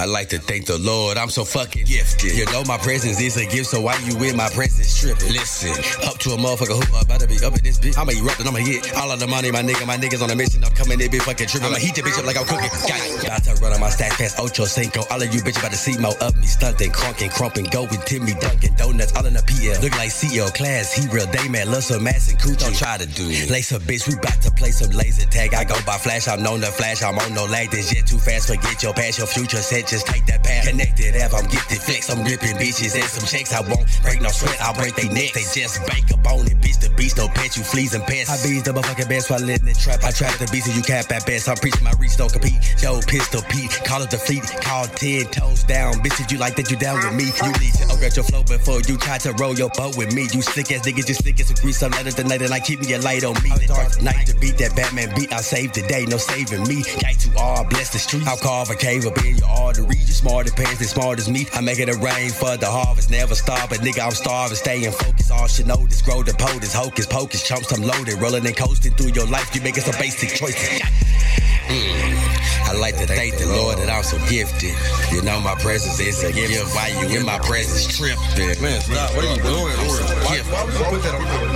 I like to thank the Lord, I'm so fucking gifted. You know my presence is a gift, so why you in my presence tripping? Listen, up to a motherfucker who about to be up in this bitch. I'ma erupt and I'ma hit all of the money, my nigga. My niggas on a mission. I'm coming, they be fucking tripping. I'ma heat the bitch up like I'm cooking. Got it. About to run on my stats past Ocho Cinco. All of you bitches about to see more of me stunting, crunking, crumping, go with Timmy Dunkin' Donuts, all in the PL. Look like CEO class, he real day man, love some ass and coochie. Don't try to do it. Lace a bitch, we bout to play some laser tag. I go by flash, I'm known to flash. I'm on no lag, this yet too fast. Forget your past, your future set, just take that path. Connected, have I'm gifted, flex, I'm ripping bitches and some checks. I won't break no sweat, I'll break they necks. They just bank up on it, bitch. The beast, no pet you, fleas and pests. I bees the motherfucking best while letting it trap. I trap the beast and you cap at best. I'm preaching my reach, don't compete. Yo, pistol Pete, call it the fleet, call 10 toes down. Bitch, if you like that, you down with me. You need to upgrade your flow before you try to roll your boat with me. You sick ass niggas, you slick as a grease. I'm better than night and I keep me a light on me. The Dark Knight to beat that Batman beat. I saved the day, no saving me. Got to all bless the streets. I'll carve a cave up in your artery. You smart as pants, as smart as me. I make it a rain for the harvest, never starve. But nigga, I'm starving, staying focused. All should know this, grow the POTUS, hocus pocus, chumps, I'm loaded, rolling and coasting through your life. You making some basic choices. Mm. I like to thank the Lord that I'm so gifted. You know my presence is a gift. Why you in my presence tripping? Man, stop. What are you doing? Why, Gift. why would you put that on your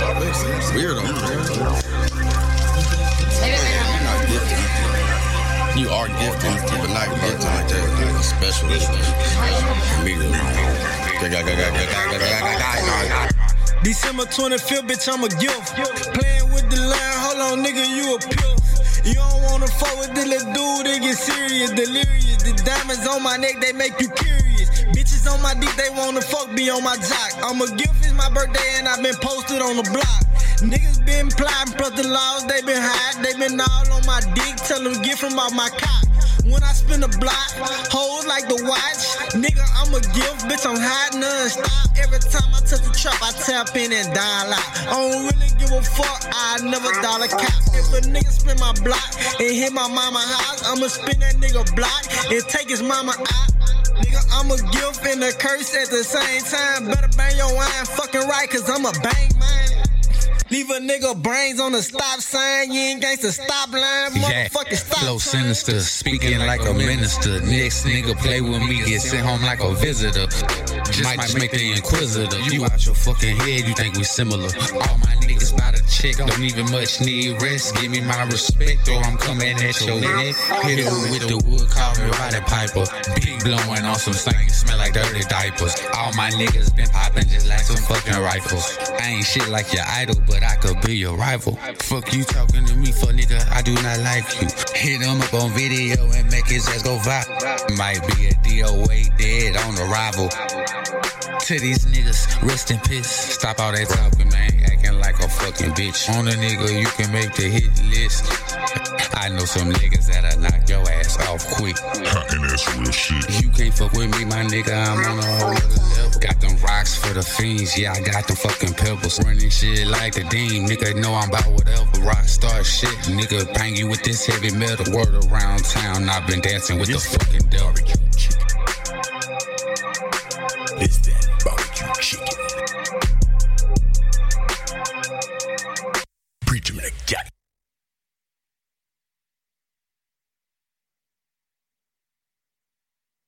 It's weird on You are gifted, but not gifted like that. Like special. Immediately. December 25th, bitch, I'm a gift. Playing with the line, hold on, nigga, you a pill. You don't wanna fuck with the little dude, they get serious, delirious. The diamonds on my neck, they make you curious. Bitches on my dick, they wanna fuck me on my jock. I'm a gift, it's my birthday, and I've been posted on the block. Niggas been plotting, plus the laws, they been hiding, they been all on my dick, tell them get from out my cock. When I spin a block, hoes like the watch. Nigga, I'm a gift, bitch, I'm hot non-stop. Every time I touch the trap, I tap in and dial out. I don't really give a fuck, I never dollar cap. If a nigga spin my block and hit my mama house, I'ma spin that nigga block and take his mama out. Nigga, I'm a gift and a curse at the same time. Better bang your wine fucking right, cause I'm a bang. Leave a nigga brains on the stop sign. You ain't gangsta stop line. Yeah, stop flow sinister, speaking like a minister. Next nigga play with me, get sent home like a visitor. Just might make the inquisitor. You out your fucking head, you think we similar. All my niggas by the check, don't even much need rest. Give me my respect, or I'm coming at your neck. Hit it with the wood, call me Roddy Piper. Big blowing on some things, smell like dirty diapers. All my niggas been popping just like some fucking rifles. I ain't shit like your idol, but I could be your rival. Fuck you talking to me for nigga, I do not like you. Hit him up on video and make his ass go viral. Might be a DOA dead on arrival. To these niggas, rest in peace. Stop all that talking, man. Acting like a fucking bitch. On a nigga, you can make the hit list. I know some niggas that'll knock your ass off quick. And that's real shit. You can't fuck with me, my nigga. I'm on a whole other level. Got them rocks for the fiends, yeah, I got them fucking pebbles. Running shit like the dean, nigga. Know I'm about whatever. Rock star shit, nigga. Bang you with this heavy metal. Word around town, I've been dancing with the fucking devil. you're going to get.